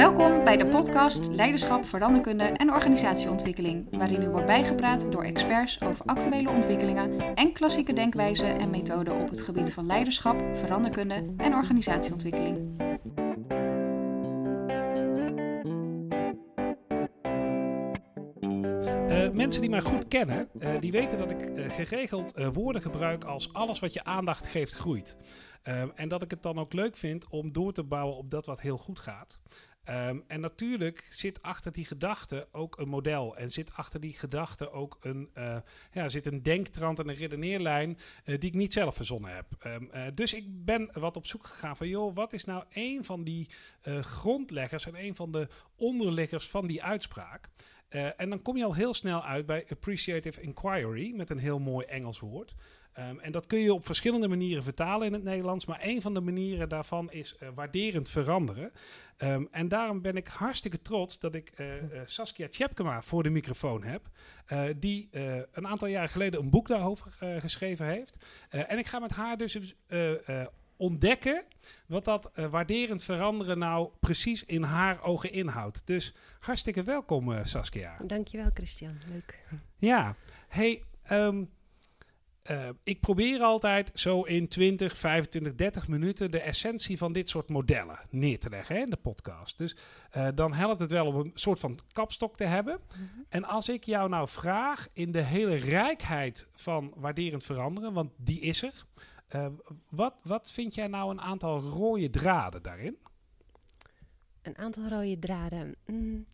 Welkom bij de podcast Leiderschap, Veranderkunde en Organisatieontwikkeling, waarin u wordt bijgepraat door experts over actuele ontwikkelingen en klassieke denkwijzen en methoden op het gebied van leiderschap, veranderkunde en organisatieontwikkeling. Uh, mensen die mij goed kennen, uh, die weten dat ik uh, geregeld woorden gebruik als alles wat je aandacht geeft groeit. En dat ik het dan ook leuk vind om door te bouwen op dat wat heel goed gaat. Um, en natuurlijk zit achter die gedachte ook een model. En zit achter die gedachte ook een, uh, ja, zit een denktrand en een redeneerlijn uh, die ik niet zelf verzonnen heb. Um, uh, dus ik ben wat op zoek gegaan van, joh, wat is nou een van die grondleggers en een van de onderliggers van die uitspraak? Uh, en dan kom je al heel snel uit bij appreciative inquiry, met een heel mooi Engels woord. Um, en dat kun je op verschillende manieren vertalen in het Nederlands. Maar een van de manieren daarvan is uh, waarderend veranderen. Um, en daarom ben ik hartstikke trots dat ik uh, uh, Saskia Tjepkema voor de microfoon heb. die een aantal jaar geleden een boek daarover geschreven heeft. en ik ga met haar dus ontdekken wat dat waarderend veranderen nou precies in haar ogen inhoudt. Dus hartstikke welkom Saskia. Dankjewel Christian, leuk. Ja, hey... Um, uh, ik probeer altijd zo in 20, 25, 30 minuten de essentie van dit soort modellen neer te leggen hè, in de podcast. Dus uh, dan helpt het wel om een soort van kapstok te hebben. Mm -hmm. En als ik jou nou vraag in de hele rijkheid van waarderend veranderen, want die is er. Uh, wat, wat vind jij nou een aantal rode draden daarin? Een aantal rode draden. Mm.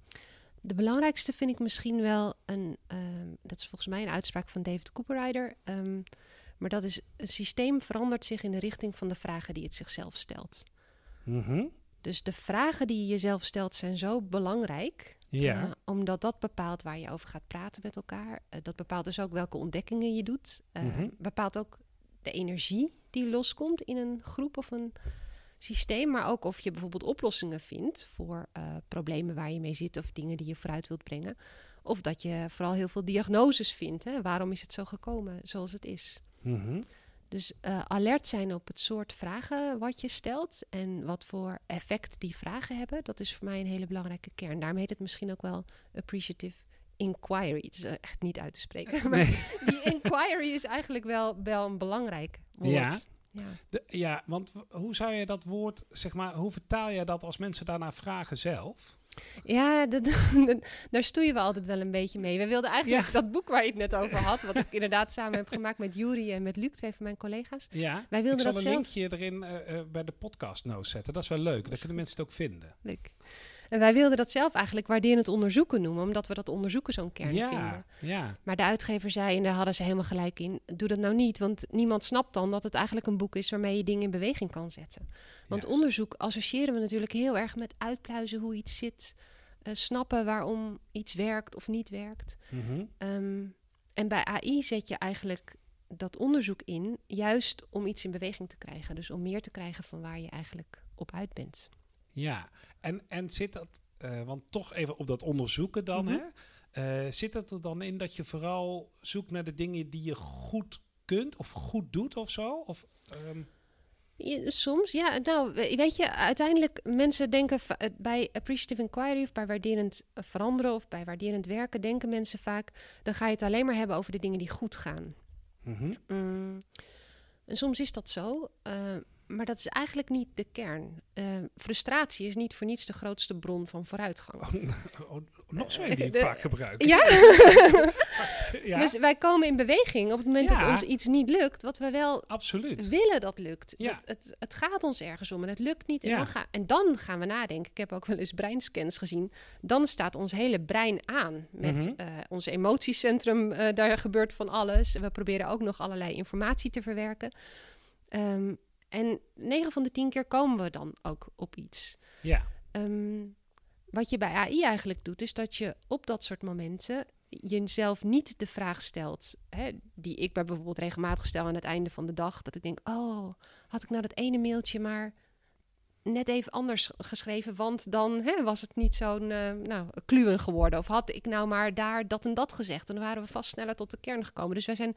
De belangrijkste vind ik misschien wel een, um, dat is volgens mij een uitspraak van David Cooperrider. Um, maar dat is, een systeem verandert zich in de richting van de vragen die het zichzelf stelt. Mm -hmm. Dus de vragen die je jezelf stelt zijn zo belangrijk. Ja. Uh, omdat dat bepaalt waar je over gaat praten met elkaar. Uh, dat bepaalt dus ook welke ontdekkingen je doet. Uh, Mhm. mm -hmm. Bepaalt ook de energie die loskomt in een groep of een systeem, maar ook of je bijvoorbeeld oplossingen vindt voor uh, problemen waar je mee zit of dingen die je vooruit wilt brengen. Of dat je vooral heel veel diagnoses vindt. Hè? Waarom is het zo gekomen zoals het is? Mm -hmm. Dus uh, alert zijn op het soort vragen wat je stelt en wat voor effect die vragen hebben, dat is voor mij een hele belangrijke kern. Daarom heet het misschien ook wel appreciative inquiry. Het is echt niet uit te spreken. Maar Nee. die inquiry is eigenlijk wel, wel een belangrijk woord. Ja. Ja. De, ja, want hoe zou je dat woord, zeg maar, hoe vertaal je dat als mensen daarna vragen zelf? Ja, dat, dat- daar stoeien we altijd wel een beetje mee. We wilden eigenlijk Ja. dat boek waar je het net over had, wat ik inderdaad samen heb gemaakt met Juri en met Luc, twee van mijn collega's. Ja, Wij ik wilden zal dat een zelf. linkje erin eh, eh, bij de podcast notes zetten. Dat is wel leuk, dan kunnen mensen het ook vinden. Leuk. En wij wilden dat zelf eigenlijk waarderend onderzoeken noemen, omdat we dat onderzoeken zo'n kern ja, vinden. ja, Maar de uitgever zei, en daar hadden ze helemaal gelijk in, doe dat nou niet, want niemand snapt dan dat het eigenlijk een boek is waarmee je dingen in beweging kan zetten. Want onderzoek associëren we natuurlijk heel erg met uitpluizen hoe iets zit, eh, snappen waarom iets werkt of niet werkt. Mhm. Ehm, en bij AI zet je eigenlijk dat onderzoek in, juist om iets in beweging te krijgen. Dus om meer te krijgen van waar je eigenlijk op uit bent. Ja. En, en zit dat, eh, want toch even op dat onderzoeken dan, Mhm. hè? Eh, zit het er dan in dat je vooral zoekt naar de dingen die je goed kunt of goed doet of zo? Of, ehm, Ja, soms, ja. Nou, we- weet je, uiteindelijk mensen denken eh, bij appreciative inquiry of bij waarderend veranderen of bij waarderend werken, denken mensen vaak, dan ga je het alleen maar hebben over de dingen die goed gaan. mhm. Mm, en soms is dat zo, eh, maar dat is eigenlijk niet de kern. Eh, frustratie is niet voor niets de grootste bron van vooruitgang. Oh, nog zo die ik De- vaak gebruik. Ja? Ja, Dus wij komen in beweging op het moment Ja. dat ons iets niet lukt, wat we wel absoluut. willen dat lukt. Ja. Dat, het, het gaat ons ergens om en het lukt niet. En, Ja. dan ga, en dan gaan we nadenken. Ik heb ook wel eens breinscans gezien. Dan staat ons hele brein aan met Mhm. eh, ons emotiecentrum. eh, daar gebeurt van alles. We proberen ook nog allerlei informatie te verwerken. Ehm, en 9 van de 10 keer komen we dan ook op iets. Ja, Ehm, wat je bij AI eigenlijk doet, is dat je op dat soort momenten jezelf niet de vraag stelt, hè, die ik bij bijvoorbeeld regelmatig stel aan het einde van de dag, dat ik denk, oh, had ik nou dat ene mailtje maar net even anders geschreven, want dan hè, was het niet zo'n eh nou, kluwen geworden. Of had ik nou maar daar dat en dat gezegd, dan waren we vast sneller tot de kern gekomen. Dus wij zijn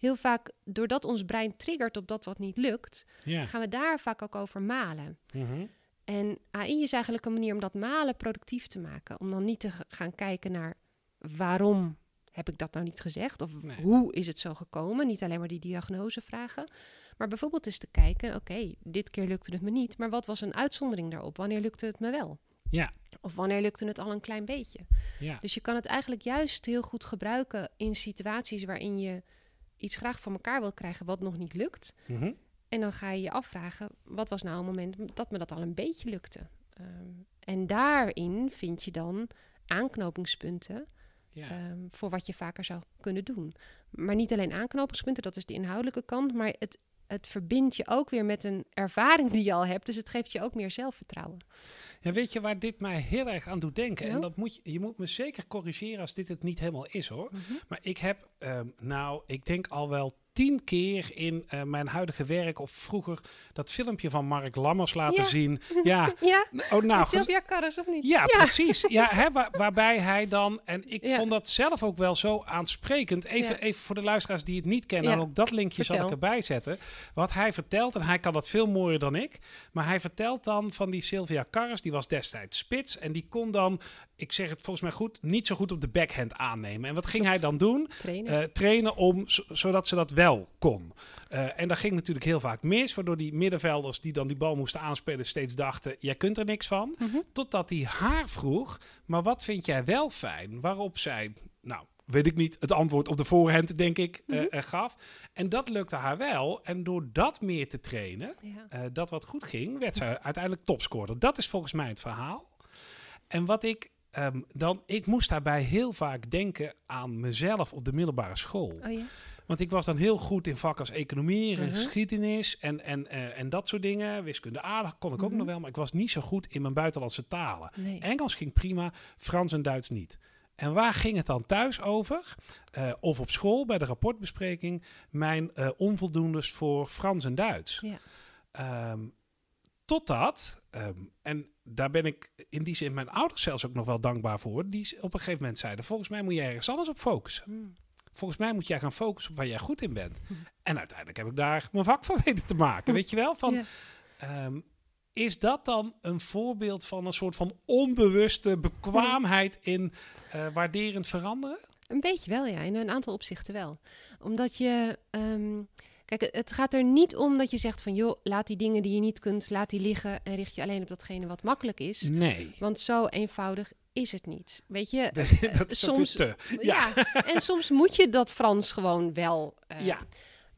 heel vaak, doordat ons brein triggert op dat wat niet lukt, ja. gaan we daar vaak ook over malen. Mhm. En AI is eigenlijk een manier om dat malen productief te maken. Om dan niet te gaan kijken naar waarom heb ik dat nou niet gezegd? Of Nee. hoe is het zo gekomen? Niet alleen maar die diagnose vragen. Maar bijvoorbeeld eens te kijken, oké, dit keer lukte het me niet. Maar wat was een uitzondering daarop? Wanneer lukte het me wel? Ja, Of wanneer lukte het al een klein beetje? ja. Dus je kan het eigenlijk juist heel goed gebruiken in situaties waarin je iets graag voor elkaar wil krijgen wat nog niet lukt. Mhm. En dan ga je je afvragen, wat was nou een moment dat me dat al een beetje lukte? Ehm, en daarin vind je dan aanknopingspunten ja. ehm, voor wat je vaker zou kunnen doen. Maar niet alleen aanknopingspunten, dat is de inhoudelijke kant, maar het, het verbindt je ook weer met een ervaring die je al hebt. Dus het geeft je ook meer zelfvertrouwen. Ja, weet je waar dit mij heel erg aan doet denken? En dat moet je, je moet me zeker corrigeren als dit het niet helemaal is hoor. Mhm. Maar ik heb, ehm, nou, ik denk al wel tien keer in eh, mijn huidige werk of vroeger dat filmpje van Mark Lammers laten Ja. zien. Ja, Ja, oh, nou, Sylvia Karras of niet? Ja, precies. Ja, hè, waar- waarbij hij dan, en ik vond dat zelf ook wel zo aansprekend. Even, even voor de luisteraars die het niet kennen, en ook dat linkje zal ik erbij zetten. Wat hij vertelt, en hij kan dat veel mooier dan ik, maar hij vertelt dan van die Sylvia Karras, die was destijds spits en die kon dan, ik zeg het volgens mij goed, niet zo goed op de backhand aannemen. En wat ging hij dan doen? Trainen. Eh, trainen om, zo- zodat ze dat wel kon. Eh, en dat ging natuurlijk heel vaak mis, waardoor die middenvelders die dan die bal moesten aanspelen steeds dachten, jij kunt er niks van. Mhm. Totdat hij haar vroeg, maar wat vind jij wel fijn? Waarop zij, nou, weet ik niet, het antwoord op de voorhand, denk ik, eh, eh, gaf. En dat lukte haar wel. En door dat meer te trainen, Ja. dat wat goed ging, werd ze uiteindelijk topscorer. Dat is volgens mij het verhaal. En wat ik ehm, dan, ik moest daarbij heel vaak denken aan mezelf op de middelbare school. Oh ja? Want ik was dan heel goed in vakken als economie, en Mhm. geschiedenis en, en, eh, en dat soort dingen. Wiskunde aardig kon ik ook Mhm. nog wel, maar ik was niet zo goed in mijn buitenlandse talen. Nee. Engels ging prima, Frans en Duits niet. En waar ging het dan thuis over? Eh, of op school bij de rapportbespreking, mijn eh, onvoldoendes voor Frans en Duits. Ja. Ehm, totdat, ehm, en daar ben ik in die zin mijn ouders zelfs ook nog wel dankbaar voor, die op een gegeven moment zeiden: Volgens mij moet jij ergens anders op focussen. Hmm. Volgens mij moet jij gaan focussen op waar jij goed in bent. Hm. En uiteindelijk heb ik daar mijn vak van weten te maken. Weet je wel? Van, ehm, is dat dan een voorbeeld van een soort van onbewuste bekwaamheid in eh, waarderend veranderen? Een beetje wel, ja. In een aantal opzichten wel. Omdat je... ehm, kijk, het- gaat er niet om dat je zegt van... joh, laat die dingen die je niet kunt, laat die liggen... en richt je alleen op datgene wat makkelijk is. Nee. Want zo eenvoudig is het niet. Weet je? dat is ook soms- te. Ja. en soms moet je dat Frans gewoon wel... eh, Ja.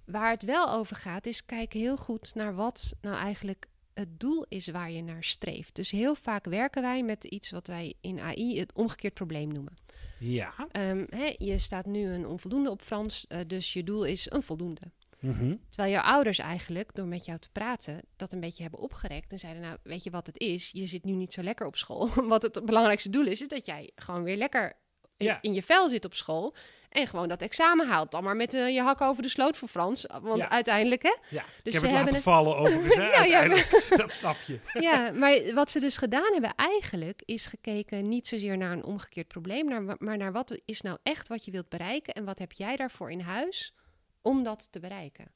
Waar het wel over gaat, is kijken heel goed naar wat nou eigenlijk het doel is waar je naar streeft. Dus heel vaak werken wij met iets wat wij in AI het omgekeerd probleem noemen. Ja. Ehm, hè, je staat nu een onvoldoende op Frans, eh, dus je doel is een voldoende. Mhm. Terwijl jouw ouders eigenlijk, door met jou te praten, dat een beetje hebben opgerekt. En zeiden, nou, weet je wat het is? Je zit nu niet zo lekker op school. Wat het belangrijkste doel is, is dat jij gewoon weer lekker in, Ja. in je vel zit op school. En gewoon dat examen haalt. Dan maar met eh, je hak over de sloot voor Frans. Want Ja. uiteindelijk, hè? Ja. Dus ik heb ze het hebben laten het- vallen overigens. hè, Nou ja, dat snap je. Ja, maar wat ze dus gedaan hebben eigenlijk is gekeken niet zozeer naar een omgekeerd probleem, maar naar wat is nou echt wat je wilt bereiken en wat heb jij daarvoor in huis om dat te bereiken.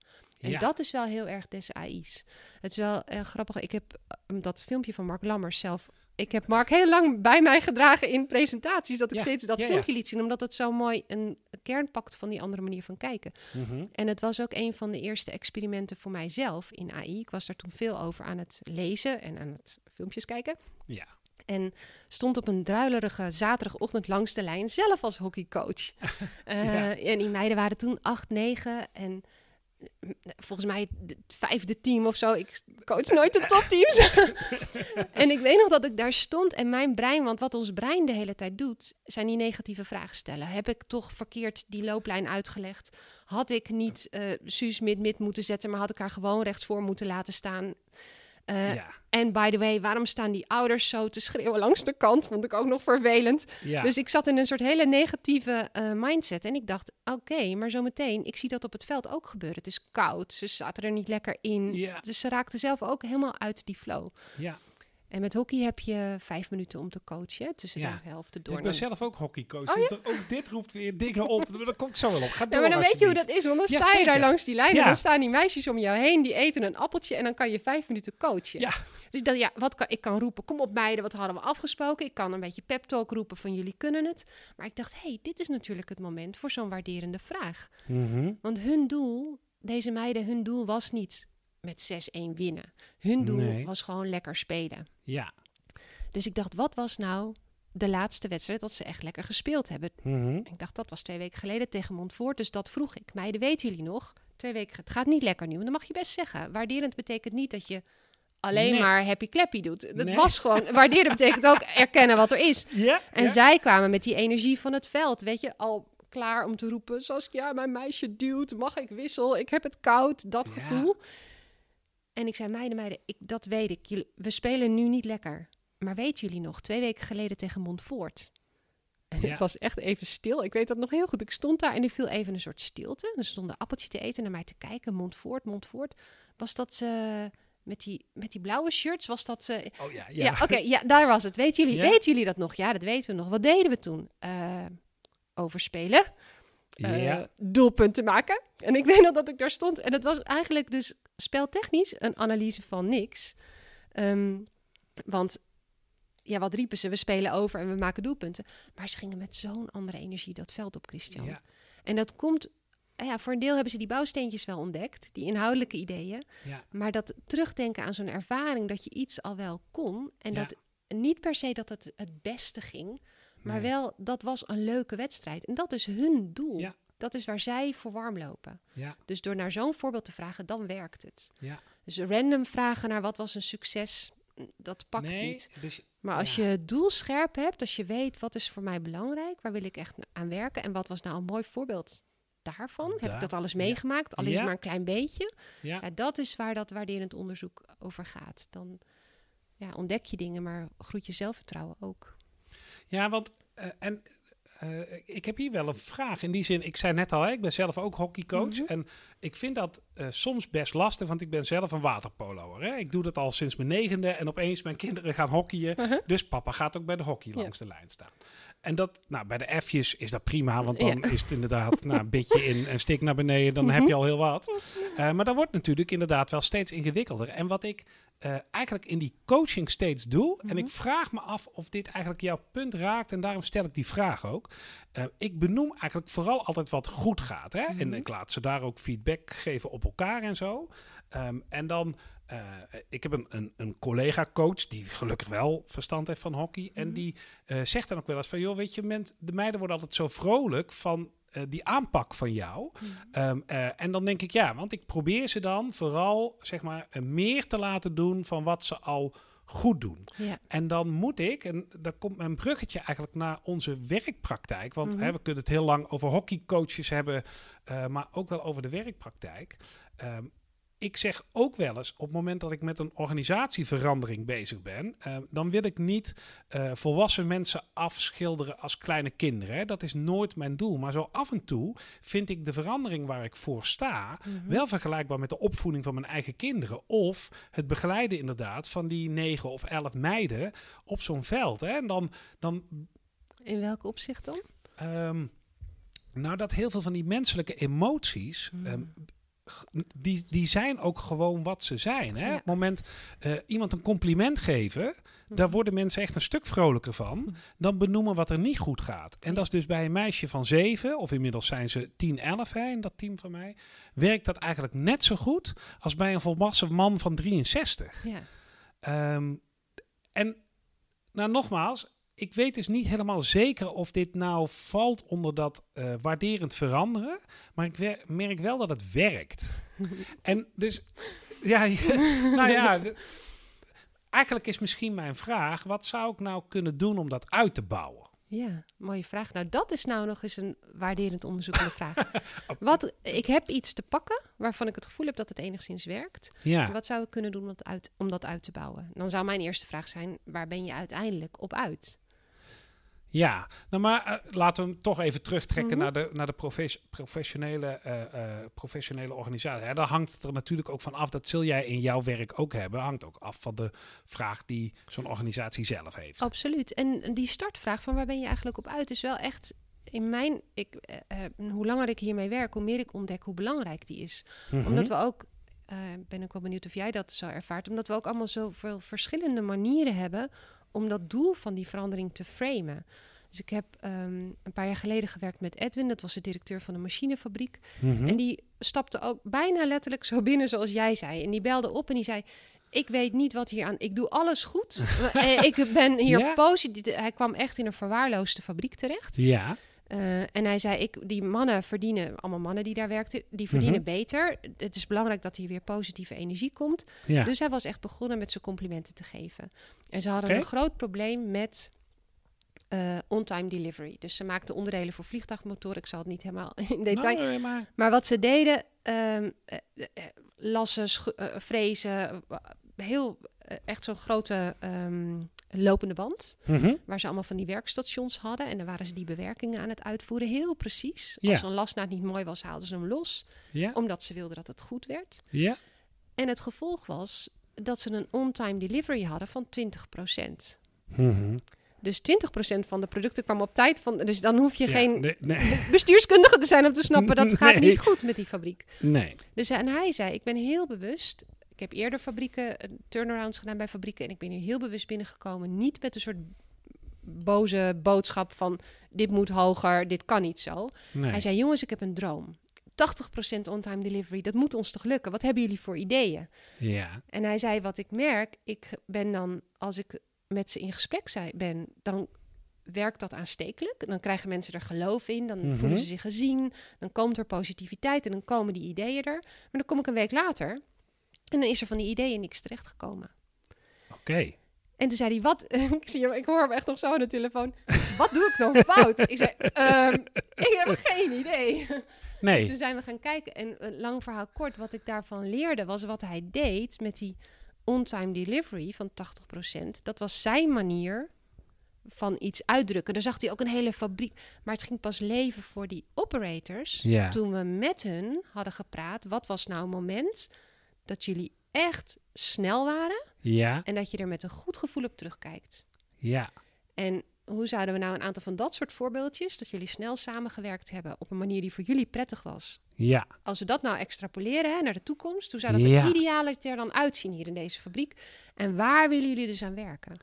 En Ja. dat is wel heel erg des AI's. Het is wel eh, grappig. Ik heb eh, dat filmpje van Mark Lammers zelf. Ik heb Mark heel lang bij mij gedragen in presentaties. Dat ik Ja, steeds dat ja, filmpje liet zien. Omdat het zo mooi een kern pakt van die andere manier van kijken. Mhm. En het was ook een van de eerste experimenten voor mijzelf in AI. Ik was daar toen veel over aan het lezen en aan het filmpjes kijken. Ja. En stond op een druilerige zaterdagochtend langs de lijn, zelf als hockeycoach. Eh. En die meiden waren toen acht, negen en mm, volgens mij het vijfde team of zo. Ik coach nooit de topteams. en ik weet nog dat ik daar stond en mijn brein, want wat ons brein de hele tijd doet, zijn die negatieve vragen stellen. Heb ik toch verkeerd die looplijn uitgelegd? Had ik niet eh Suus mid-mid moeten zetten, maar had ik haar gewoon rechtsvoor moeten laten staan? Eh, ja. en by the way, waarom staan die ouders zo te schreeuwen langs de kant? Vond ik ook nog vervelend. Ja. Dus ik zat in een soort hele negatieve eh, mindset. En ik dacht, oké, maar zometeen, ik zie dat op het veld ook gebeuren. Het is koud, ze zaten er niet lekker in. Ja. Dus ze raakten zelf ook helemaal uit die flow. ja. En met hockey heb je vijf minuten om te coachen, tussen Ja. de helft door. Ik ben Dan- zelf ook hockeycoach. Oh, dus ook dit roept weer dingen op. Daar kom ik zo wel op. Ga Ja, door, maar dan weet je hoe dat is, want dan Ja, sta je daar langs die lijn Ja. en dan staan die meisjes om jou heen, die eten een appeltje en dan kan je vijf minuten coachen. Ja. Dus dacht, ja, wat kan, ik kan roepen, kom op meiden, wat hadden we afgesproken? Ik kan een beetje pep talk roepen van jullie kunnen het. Maar ik dacht, hé, hey, dit is natuurlijk het moment voor zo'n waarderende vraag. Mhm. Want hun doel, deze meiden, hun doel was niet met 6-1 winnen. Hun doel Nee. was gewoon lekker spelen. Ja. Dus ik dacht, wat was nou de laatste wedstrijd dat ze echt lekker gespeeld hebben? Mhm. Ik dacht, dat was twee weken geleden tegen Montfort, dus dat vroeg ik. Meiden, weten jullie nog? Twee weken, het gaat niet lekker nu. Want dan mag je best zeggen. Waarderend betekent niet dat je alleen Nee. maar happy clappy doet. Dat Nee. was gewoon, waarderen betekent ook erkennen wat er is. Ja. En ja. zij kwamen met die energie van het veld, weet je, al klaar om te roepen, Saskia, mijn meisje duwt, mag ik wissel? Ik heb het koud, dat Ja. gevoel. En ik zei, meiden, meiden, ik, dat weet ik. Jullie, we spelen nu niet lekker. Maar weten jullie nog, twee weken geleden tegen Montfort. En Ja. ik was echt even stil. Ik weet dat nog heel goed. Ik stond daar en er viel even een soort stilte. Er stond een appeltje te eten naar mij te kijken. Montfort, Montfort. Was dat eh, met, die, met die blauwe shirts? Was dat... eh, Oh ja, ja, ja. oké, ja, daar was het. Weten jullie, Ja? weten jullie dat nog? Ja, dat weten we nog. Wat deden we toen? Eh, overspelen. Eh, Ja. doelpunten maken. En ik weet nog dat ik daar stond. En het was eigenlijk dus speltechnisch een analyse van niks. Ehm, want ja, wat riepen ze? We spelen over en we maken doelpunten. Maar ze gingen met zo'n andere energie dat veld op, Christian. Ja. En dat komt... nou Ja, voor een deel hebben ze die bouwsteentjes wel ontdekt, die inhoudelijke ideeën. Ja. Maar dat terugdenken aan zo'n ervaring dat je iets al wel kon. En Ja. dat niet per se dat het het beste ging, maar Nee. wel dat was een leuke wedstrijd. En dat is hun doel. Ja. Dat is waar zij voor warm lopen. Ja. Dus door naar zo'n voorbeeld te vragen, dan werkt het. Ja. Dus random vragen naar wat was een succes, dat pakt nee, niet. dus Maar als ja. je het doel scherp hebt, als je weet wat is voor mij belangrijk, waar wil ik echt aan werken en wat was nou een mooi voorbeeld daarvan? Heb ik dat alles meegemaakt? Al is maar een klein beetje. Ja. Ja, dat is waar dat waarderend onderzoek over gaat. Dan ja, ontdek je dingen, maar groeit je zelfvertrouwen ook. Ja, want eh, en eh, ik heb hier wel een vraag. In die zin, ik zei net al, hè, ik ben zelf ook hockeycoach. Mhm. En ik vind dat eh, soms best lastig, want ik ben zelf een waterpoloer. Hè. Ik doe dat al sinds mijn negende en opeens mijn kinderen gaan hockeyen. Uh-huh. Dus papa gaat ook bij de hockey Ja. langs de lijn staan. En dat, nou, bij de F'jes is dat prima, want dan Ja. is het inderdaad nou, een beetje in en stik naar beneden, dan heb je al heel wat. Maar dat wordt natuurlijk inderdaad wel steeds ingewikkelder. En wat ik eh, eigenlijk in die coaching steeds doe, en ik vraag me af of dit eigenlijk jouw punt raakt, en daarom stel ik die vraag ook. Eh, ik benoem eigenlijk vooral altijd wat goed gaat. Hè? En ik laat ze daar ook feedback geven op elkaar en zo. Ehm, en dan, eh, ik heb een, een, een collega-coach die gelukkig wel verstand heeft van hockey. En die eh, zegt dan ook wel eens van, joh, weet je, de meiden worden altijd zo vrolijk van eh, die aanpak van jou. Ehm, eh, en dan denk ik, ja, want ik probeer ze dan vooral, zeg maar, eh, meer te laten doen van wat ze al goed doen. Ja. En dan moet ik, en daar komt mijn bruggetje eigenlijk naar onze werkpraktijk. Want hè, we kunnen het heel lang over hockeycoaches hebben, maar ook wel over de werkpraktijk. Ehm, ik zeg ook wel eens, op het moment dat ik met een organisatieverandering bezig ben, eh, dan wil ik niet eh, volwassen mensen afschilderen als kleine kinderen. Hè. Dat is nooit mijn doel. Maar zo af en toe vind ik de verandering waar ik voor sta wel vergelijkbaar met de opvoeding van mijn eigen kinderen. Of het begeleiden inderdaad van die negen of elf meiden op zo'n veld. Hè. En dan, dan In welk opzicht dan? Ehm, nou, dat heel veel van die menselijke emoties. ehm, g- die, die zijn ook gewoon wat ze zijn. Hè? Ja. Op het moment eh, iemand een compliment geven, daar worden mensen echt een stuk vrolijker van. Dan benoemen wat er niet goed gaat. En dat is dus bij een meisje van zeven, of inmiddels zijn ze 10, 11 hè, in dat team van mij, werkt dat eigenlijk net zo goed als bij een volwassen man van 63. Ja. Ehm, en nou nogmaals, ik weet dus niet helemaal zeker of dit nou valt onder dat eh, waarderend veranderen. Maar ik merk wel dat het werkt. en dus, ja, nou ja, eigenlijk is misschien mijn vraag, wat zou ik nou kunnen doen om dat uit te bouwen? Ja, mooie vraag. Nou, dat is nou nog eens een waarderend onderzoekende vraag. Wat, ik heb iets te pakken waarvan ik het gevoel heb dat het enigszins werkt. Ja, Wat zou ik kunnen doen om dat, uit, om dat uit te bouwen? Dan zou mijn eerste vraag zijn, waar ben je uiteindelijk op uit? Ja, nou maar eh, laten we hem toch even terugtrekken Mhm. naar de, naar de profes- professionele, eh, eh, professionele organisatie. Ja, daar hangt het er natuurlijk ook van af. Dat zul jij in jouw werk ook hebben. Hangt ook af van de vraag die zo'n organisatie zelf heeft. Absoluut. En die startvraag van waar ben je eigenlijk op uit is wel echt in mijn, ik, hoe langer ik hiermee werk, hoe meer ik ontdek hoe belangrijk die is. Mhm. Omdat we ook, eh, ben ik wel benieuwd of jij dat zo ervaart, omdat we ook allemaal zoveel verschillende manieren hebben om dat doel van die verandering te framen. Dus ik heb ehm, een paar jaar geleden gewerkt met Edwin, dat was de directeur van een machinefabriek. Mhm. En die stapte ook bijna letterlijk zo binnen zoals jij zei. En die belde op en die zei... Ik weet niet wat hier aan... Ik doe alles goed. Eh, ik ben hier Ja? positief... Hij kwam echt in een verwaarloosde fabriek terecht. Ja, Eh, en hij zei, ik, die mannen verdienen... Allemaal mannen die daar werkten, die verdienen Mhm. beter. Het is belangrijk dat hier weer positieve energie komt. ja. Dus hij was echt begonnen met zijn complimenten te geven. En ze hadden een groot probleem met eh, on-time delivery. Dus ze maakten onderdelen voor vliegtuigmotoren. Ik zal het niet helemaal in detail... Maar, Maar wat ze deden, ehm, eh, lassen, eh, heel echt zo'n grote ehm, lopende band, Mhm. waar ze allemaal van die werkstations hadden. En dan waren ze die bewerkingen aan het uitvoeren, heel precies. Ja. Als een lasnaad niet mooi was, haalden ze hem los, Ja, omdat ze wilden dat het goed werd. ja. En het gevolg was dat ze een on-time delivery hadden van 20%. Mhm. Dus 20% van de producten kwam op tijd. Van, dus dan hoef je Ja, geen nee, nee, bestuurskundige te zijn om te snappen dat gaat niet goed met die fabriek. nee. Dus en hij zei, ik ben heel bewust. Ik heb eerder fabrieken, eh, turnarounds gedaan bij fabrieken. En ik ben hier heel bewust binnengekomen. Niet met een soort boze boodschap van dit moet hoger, dit kan niet zo. nee. Hij zei, jongens, ik heb een droom. 80% on-time delivery, dat moet ons toch lukken? Wat hebben jullie voor ideeën? Ja, En hij zei, wat ik merk, ik ben dan, als ik met ze in gesprek ben, dan werkt dat aanstekelijk. Dan krijgen mensen er geloof in, dan Mhm. voelen ze zich gezien, dan komt er positiviteit en dan komen die ideeën er. Maar dan kom ik een week later en dan is er van die ideeën niks terechtgekomen. oké. En toen zei hij, wat, ik, zie hem, ik hoor hem echt nog zo aan de telefoon, wat doe ik dan fout? Ik zei, "Ehm, ik heb geen idee. Dus Nee. toen zijn we gaan kijken. En een lang verhaal kort, wat ik daarvan leerde, was wat hij deed met die on-time delivery van 80%. Dat was zijn manier van iets uitdrukken. Daar zag hij ook een hele fabriek. Maar het ging pas leven voor die operators. Ja. Toen we met hun hadden gepraat, wat was nou een moment dat jullie echt snel waren Ja, en dat je er met een goed gevoel op terugkijkt. ja. En hoe zouden we nou een aantal van dat soort voorbeeldjes, dat jullie snel samengewerkt hebben op een manier die voor jullie prettig was, Ja, als we dat nou extrapoleren hè, naar de toekomst, hoe zou dat Ja. er idealiter dan uitzien hier in deze fabriek? En waar willen jullie dus aan werken?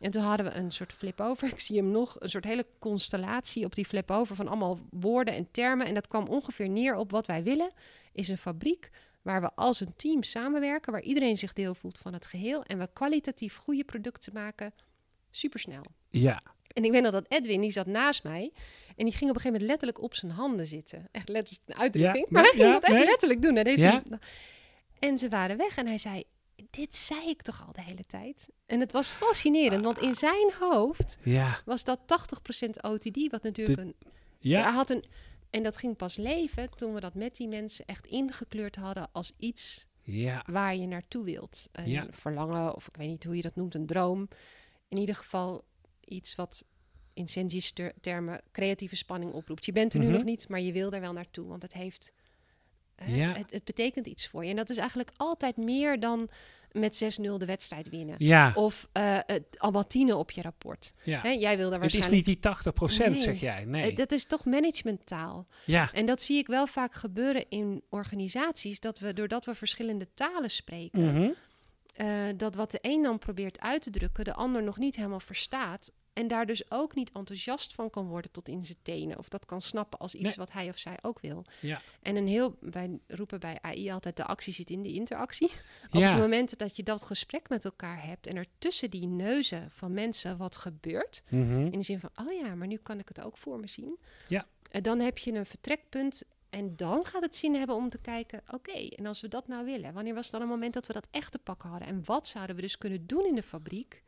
En toen hadden we een soort flip-over. Ik zie hem nog, een soort hele constellatie op die flip-over van allemaal woorden en termen. En dat kwam ongeveer neer op wat wij willen, is een fabriek waar we als een team samenwerken, waar iedereen zich deel voelt van het geheel en we kwalitatief goede producten maken, supersnel. ja. En ik weet nog dat Edwin, die zat naast mij. En die ging op een gegeven moment letterlijk op zijn handen zitten. Echt letterlijk een uitdrukking. Ja, maar hij ging ja, dat echt nee. letterlijk doen. Hij deed Ja. En ze waren weg en hij zei... Dit zei ik toch al de hele tijd? En het was fascinerend, want in zijn hoofd was dat 80% OTD, wat natuurlijk een... Hij ja. had een... En dat ging pas leven toen we dat met die mensen echt ingekleurd hadden als iets Ja, waar je naartoe wilt. Een Ja. verlangen, of ik weet niet hoe je dat noemt, een droom. In ieder geval iets wat in Senji's ter- termen creatieve spanning oproept. Je bent er nu Mhm. nog niet, maar je wil daar wel naartoe, want het heeft... hè, Ja. Het, het betekent iets voor je. En dat is eigenlijk altijd meer dan met 6-0 de wedstrijd winnen. ja, Of eh het allemaal tienen op je rapport. ja. Hè, jij wil daar Het is waarschijnlijk... niet die 80%, Nee. zeg jij. Nee. Eh, Dat is toch managementtaal. Ja, En dat zie ik wel vaak gebeuren in organisaties, dat we doordat we verschillende talen spreken, Mhm. eh, dat wat de een dan probeert uit te drukken, de ander nog niet helemaal verstaat. En daar dus ook niet enthousiast van kan worden tot in zijn tenen. Of dat kan snappen als iets Nee. wat hij of zij ook wil. Ja. En een heel, wij roepen bij AI altijd de actie zit in de interactie. Op het moment dat je dat gesprek met elkaar hebt en er tussen die neuzen van mensen wat gebeurt. Mhm. In de zin van, oh ja, maar nu kan ik het ook voor me zien. Ja. En dan heb je een vertrekpunt en dan gaat het zin hebben om te kijken, oké, en als we dat nou willen, wanneer was dan een moment dat we dat echt te pakken hadden? En wat zouden we dus kunnen doen in de fabriek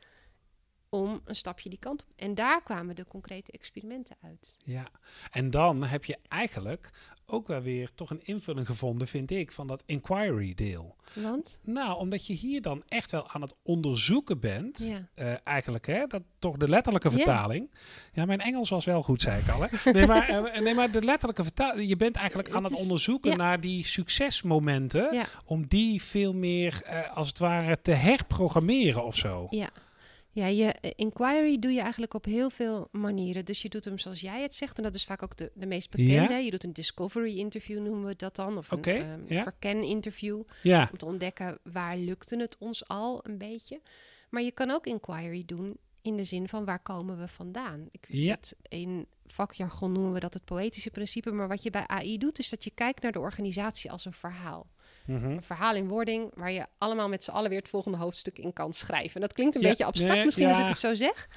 om een stapje die kant op. En daar kwamen de concrete experimenten uit. Ja, en dan heb je eigenlijk ook wel weer toch een invulling gevonden, vind ik, van dat inquiry deel. Want? Nou, omdat je hier dan echt wel aan het onderzoeken bent, Ja. eh, eigenlijk, hè, dat toch de letterlijke vertaling. Ja, mijn Engels was wel goed, zei ik al. Hè? Nee, maar, eh, nee, maar de letterlijke vertaling, je bent eigenlijk aan Het het is- onderzoeken ja. naar die succesmomenten, Ja. om die veel meer, eh, als het ware, te herprogrammeren of zo. Ja. Ja, je eh, inquiry doe je eigenlijk op heel veel manieren. Dus je doet hem zoals jij het zegt. En dat is vaak ook de, de meest bekende. Ja. Je doet een discovery interview, noemen we dat dan. Of een ja. Ja, Om te ontdekken waar lukte het ons al een beetje. Maar je kan ook inquiry doen in de zin van waar komen we vandaan. Ik, Ja. het, in vakjargon noemen we dat het poëtische principe. Maar wat je bij AI doet, is dat je kijkt naar de organisatie als een verhaal. Mhm. Een verhaal in wording waar je allemaal met z'n allen weer het volgende hoofdstuk in kan schrijven. En dat klinkt een Ja, beetje abstract nee, misschien als ik het zo zeg.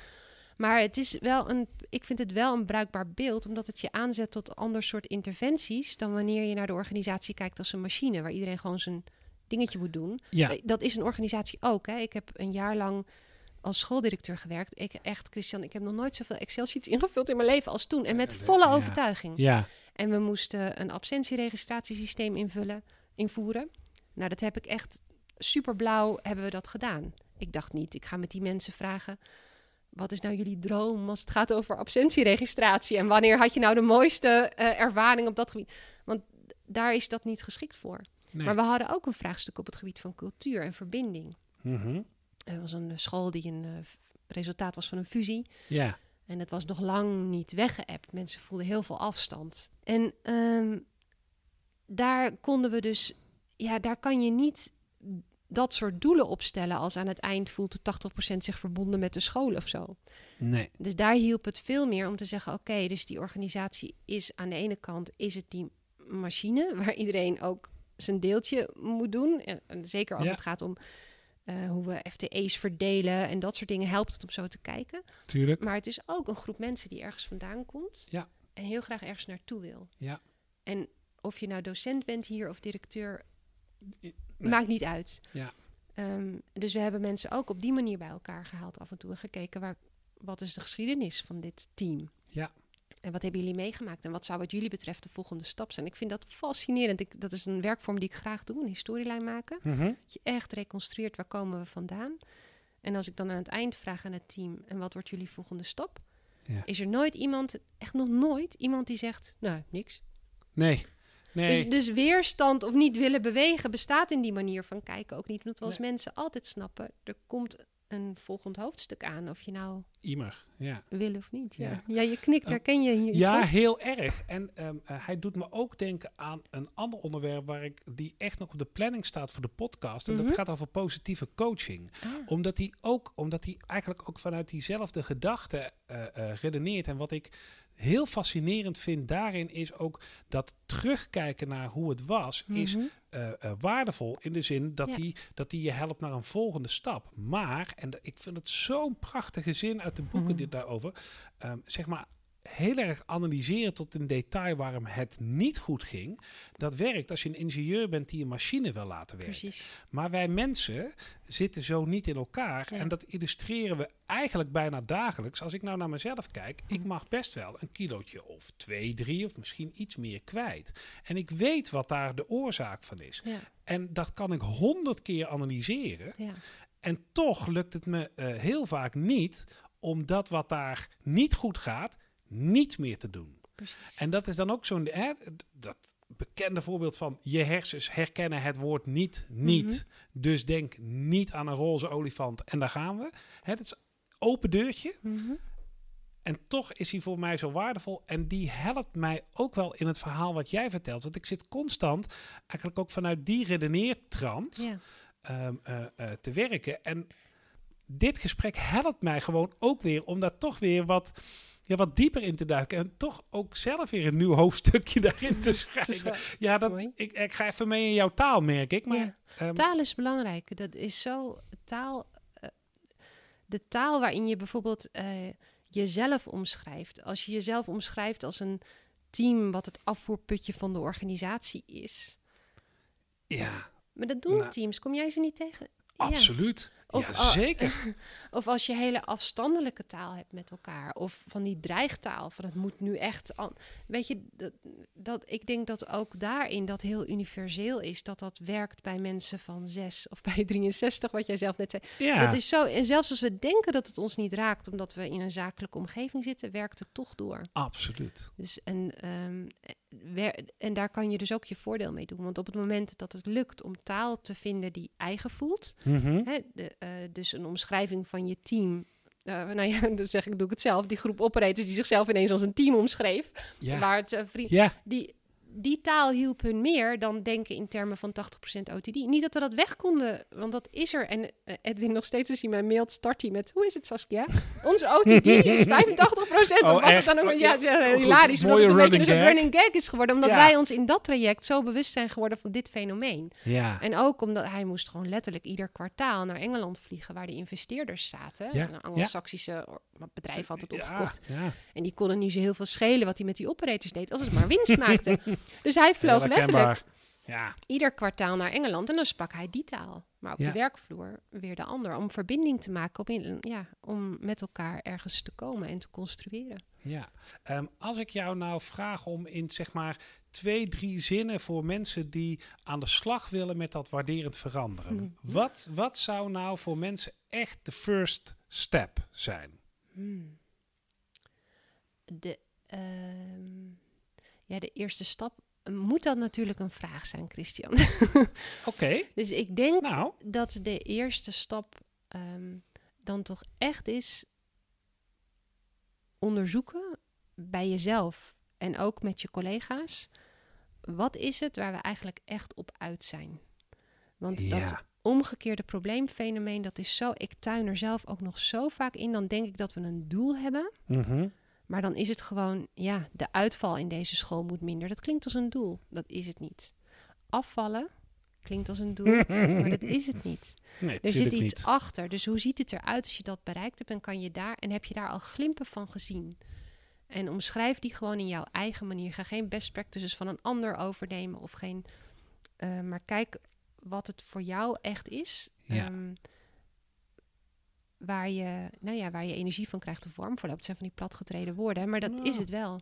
Maar het is wel een, ik vind het wel een bruikbaar beeld, omdat het je aanzet tot ander soort interventies dan wanneer je naar de organisatie kijkt als een machine, waar iedereen gewoon zijn dingetje moet doen. ja. Eh, Dat is een organisatie ook. Hè. Ik heb een jaar lang als schooldirecteur gewerkt. Ik echt, Christian, ik heb nog nooit zoveel Excel-sheets ingevuld in mijn leven als toen. En met volle ja. overtuiging. ja. En we moesten een absentieregistratiesysteem invullen, invoeren. Nou, dat heb ik echt superblauw hebben we dat gedaan. Ik dacht niet, ik ga met die mensen vragen... wat is nou jullie droom als het gaat over absentieregistratie? En wanneer had je nou de mooiste eh, ervaring op dat gebied? Want daar is dat niet geschikt voor. Nee. Maar we hadden ook een vraagstuk op het gebied van cultuur en verbinding. Mhm. Er was een school die een eh, resultaat was van een fusie. Ja. En het was nog lang niet weggeëpt. Mensen voelden heel veel afstand. En ehm, daar konden we dus, ja, daar kan je niet dat soort doelen opstellen als aan het eind voelt de 80% zich verbonden met de school of zo. Nee. Dus daar hielp het veel meer om te zeggen: oké, dus die organisatie is aan de ene kant is het die machine waar iedereen ook zijn deeltje moet doen. En, en zeker als Ja. het gaat om eh, hoe we FTE's verdelen en dat soort dingen, helpt het om zo te kijken. Tuurlijk. Maar het is ook een groep mensen die ergens vandaan komt Ja. en heel graag ergens naartoe wil. Ja. En of je nou docent bent hier of directeur, Nee. maakt niet uit. Ja. Ehm, dus we hebben mensen ook op die manier bij elkaar gehaald af en toe en gekeken waar, wat is de geschiedenis van dit team. Ja. En wat hebben jullie meegemaakt en wat zou wat jullie betreft de volgende stap zijn? Ik vind dat fascinerend. Ik, dat is een werkvorm die ik graag doe, een historielijn maken. Mhm. Dat je echt reconstrueert waar komen we vandaan. En als ik dan aan het eind vraag aan het team, en wat wordt jullie volgende stap? Ja. Is er nooit iemand, echt nog nooit, iemand die zegt, nou, niks. Nee. Nee. Dus, dus weerstand of niet willen bewegen bestaat in die manier van kijken ook niet. Omdat we als Nee. mensen altijd snappen, er komt een volgend hoofdstuk aan. Of je nou Imer. Ja. wil of niet. Ja, Ja. ja je knikt, Oh. herken je hier iets Ja, van? heel erg. En ehm, eh, hij doet me ook denken aan een ander onderwerp waar ik die echt nog op de planning staat voor de podcast. En Mhm. dat gaat over positieve coaching. Ah, Omdat hij ook, omdat hij eigenlijk ook vanuit diezelfde gedachte eh, eh, redeneert. En wat ik heel fascinerend vind daarin is ook dat terugkijken naar hoe het was, is mhm. eh, eh, waardevol in de zin dat Ja. die dat die je helpt naar een volgende stap. Maar, en ik vind het zo'n prachtige zin uit de boeken Mhm. dit daarover, ehm, zeg maar heel erg analyseren tot in detail waarom het niet goed ging. Dat werkt als je een ingenieur bent die een machine wil laten werken. Precies. Maar wij mensen zitten zo niet in elkaar. Ja. En dat illustreren we eigenlijk bijna dagelijks. Als ik nou naar mezelf kijk, ik Mhm. mag best wel een kilootje of twee, drie of misschien iets meer kwijt. En ik weet wat daar de oorzaak van is. Ja, En dat kan ik honderd keer analyseren. ja. En toch lukt het me eh, heel vaak niet om dat wat daar niet goed gaat, niet meer te doen. precies. En dat is dan ook zo'n hè, dat bekende voorbeeld van je hersens herkennen het woord niet, niet. Dus denk niet aan een roze olifant en daar gaan we. Hè, dat is open deurtje. Mhm. En toch is hij voor mij zo waardevol. En die helpt mij ook wel in het verhaal wat jij vertelt. Want ik zit constant, eigenlijk ook vanuit die redeneertrand, ehm, eh, eh, te werken. En dit gesprek helpt mij gewoon ook weer om daar toch weer wat, ja, wat dieper in te duiken. En toch ook zelf weer een nieuw hoofdstukje daarin te schrijven. Ja, dat, ik, ik ga even mee in jouw taal, merk ik. Maar, Ja. ehm, Taal is belangrijk. Dat is zo taal. eh, de taal waarin je bijvoorbeeld eh, jezelf omschrijft. Als je jezelf omschrijft als een team wat het afvoerputje van de organisatie is. ja, Maar dat doen Nou, teams. Kom jij ze niet tegen? Ja. Of, ja, zeker. Of als je hele afstandelijke taal hebt met elkaar. Of van die dreigtaal. Van het moet nu echt. Weet je, dat, dat, ik denk dat ook daarin dat heel universeel is. Dat dat werkt bij mensen van 6 of bij 63, wat jij zelf net zei. Ja, Dat is zo. En zelfs als we denken dat het ons niet raakt, omdat we in een zakelijke omgeving zitten, werkt het toch door. absoluut. Dus en, ehm, en daar kan je dus ook je voordeel mee doen. Want op het moment dat het lukt om taal te vinden die eigen voelt, Mhm. Hè, de, dus een omschrijving van je team. Eh, nou ja, dan zeg ik, doe ik het zelf. Die groep operators die zichzelf ineens als een team omschreef. Ja. Waar het, eh, vri- ja, die, die taal hielp hun meer dan denken in termen van 80% OTD. Niet dat we dat weg konden, want dat is er. En eh, Edwin nog steeds als hij mij mailt, start hij met... Hoe is het, Saskia? Onze OTD is 85% Oh, of wat echt? het dan ook... Oh, Ja, het is heel goed. hilarisch. Mooie running dus een running gag is geworden. Omdat Ja. wij ons in dat traject zo bewust zijn geworden van dit fenomeen. ja. En ook omdat hij moest gewoon letterlijk ieder kwartaal naar Engeland vliegen, waar de investeerders zaten. Ja, Een Anglo-Saxische or- bedrijf had het opgekocht. En die konden niet zo heel veel schelen wat hij met die operators deed, als het maar winst maakte. Dus hij vloog Heel letterlijk. Ja, ieder kwartaal naar Engeland en dan sprak hij die taal. Maar op Ja. de werkvloer weer de ander. Om verbinding te maken, in, ja, om met elkaar ergens te komen en te construeren. ja. Ehm, als ik jou nou vraag om in zeg maar twee, drie zinnen voor mensen die aan de slag willen met dat waarderend veranderen. Mhm. Wat, wat zou nou voor mensen echt de first step zijn? Hmm. De, ehm, ja, de eerste stap moet dan natuurlijk een vraag zijn, Christian. Oké, dus ik denk nou, dat de eerste stap ehm, dan toch echt is onderzoeken bij jezelf en ook met je collega's. Wat is het waar we eigenlijk echt op uit zijn? Want dat omgekeerde probleemfenomeen, dat is zo. Ik tuin er zelf ook nog zo vaak in. Dan denk ik dat we een doel hebben. Mhm. Maar dan is het gewoon, ja, de uitval in deze school moet minder. Dat klinkt als een doel. Dat is het niet. Afvallen klinkt als een doel, maar dat is het niet. Nee, Er zit iets niet. achter. Dus hoe ziet het eruit als je dat bereikt hebt en kan je daar en heb je daar al glimpen van gezien? En omschrijf die gewoon in jouw eigen manier. Ga geen best practices van een ander overnemen of geen. eh, maar kijk wat het voor jou echt is. Ja. Ehm, waar, je, nou ja, waar je energie van krijgt of warm voor loopt. Het zijn van die platgetreden woorden, maar dat is het wel.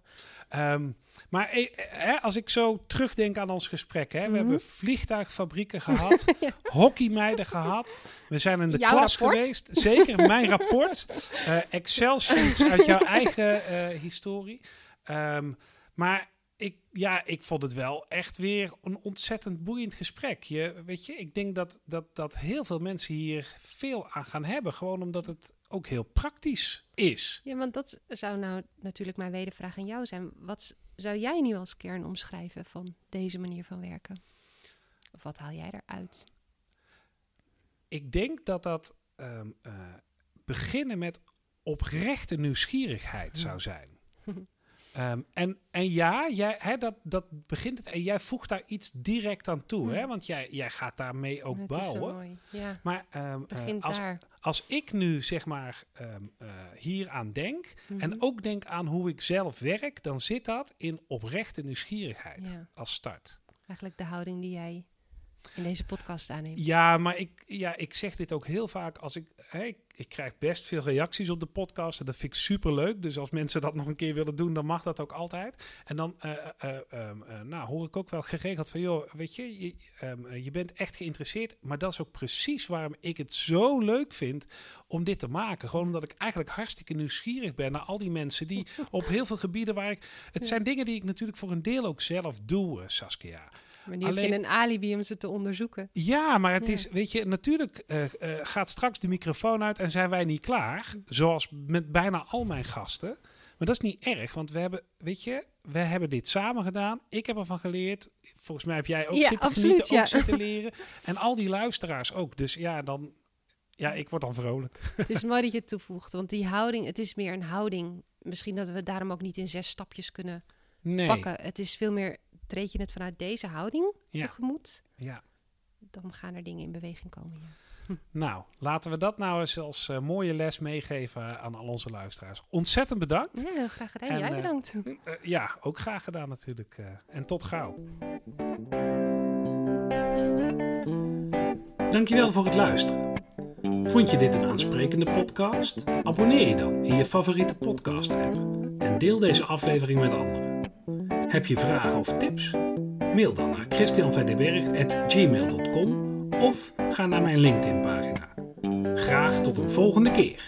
Ehm, maar eh, eh, als ik zo terugdenk aan ons gesprek, hè, we Mhm. hebben vliegtuigfabrieken gehad, hockeymeiden gehad, we zijn in de Jouw klas rapport? geweest, zeker mijn rapport, eh, Excel sheets uit jouw eigen historie. Ehm, maar ik, ja, ik vond het wel echt weer een ontzettend boeiend gesprek. Je, weet je, ik denk dat, dat, dat heel veel mensen hier veel aan gaan hebben, gewoon omdat het ook heel praktisch is. Ja, want dat zou nou natuurlijk mijn wedervraag aan jou zijn. Wat zou jij nu als kern omschrijven van deze manier van werken? Of wat haal jij eruit? Ik denk dat dat ehm, eh, beginnen met oprechte nieuwsgierigheid zou zijn. Ehm, en, en ja, jij, hè, dat, dat begint het. En jij voegt daar iets direct aan toe, hè? Want jij, jij gaat daarmee ook bouwen. mooi. Ja, Maar eh, begint als, daar. als ik nu zeg maar ehm, eh, hier aan denk Mhm. en ook denk aan hoe ik zelf werk, dan zit dat in oprechte nieuwsgierigheid Ja. als start. Eigenlijk de houding die jij in deze podcast aanneemt. Ja, maar ik, ja, ik zeg dit ook heel vaak als ik, hè, ik. Ik krijg best veel reacties op de podcast en dat vind ik super leuk. Dus als mensen dat nog een keer willen doen, dan mag dat ook altijd. En dan eh, eh, eh, ehm, eh, nou, hoor ik ook wel geregeld van, joh, weet je, je, ehm, eh, je bent echt geïnteresseerd. Maar dat is ook precies waarom ik het zo leuk vind om dit te maken. Gewoon omdat ik eigenlijk hartstikke nieuwsgierig ben naar al die mensen die op heel veel gebieden waar ik... Het zijn dingen die ik natuurlijk voor een deel ook zelf doe, Saskia. Maar nu heb Alleen- je een alibi om ze te onderzoeken. Ja, maar het Ja. is, weet je, natuurlijk eh, eh, gaat straks de microfoon uit en zijn wij niet klaar. Zoals met bijna al mijn gasten. Maar dat is niet erg, want we hebben, weet je, we hebben dit samen gedaan. Ik heb ervan geleerd. Volgens mij heb jij ook Ja, zitten absoluut, genieten, ja. ook zitten leren. En al die luisteraars ook. Dus ja, dan, ja, ik word dan vrolijk. Het is mooi dat je het toevoegt, want die houding, het is meer een houding. Misschien dat we het daarom ook niet in zes stapjes kunnen Nee, pakken. Het is veel meer, treed je het vanuit deze houding Ja. tegemoet, ja. dan gaan er dingen in beweging komen. Ja. Nou, laten we dat nou eens als eh, mooie les meegeven aan al onze luisteraars. Ontzettend bedankt. Ja, heel graag gedaan. En, Jij eh, bedankt. Eh, ja, ook graag gedaan natuurlijk. eh. en tot gauw. Dankjewel voor het luisteren. Vond je dit een aansprekende podcast? Abonneer je dan in je favoriete podcast-app en deel deze aflevering met anderen. Heb je vragen of tips? Mail dan naar christianverdeberg.gmail.com of ga naar mijn LinkedIn-pagina. Graag tot een volgende keer.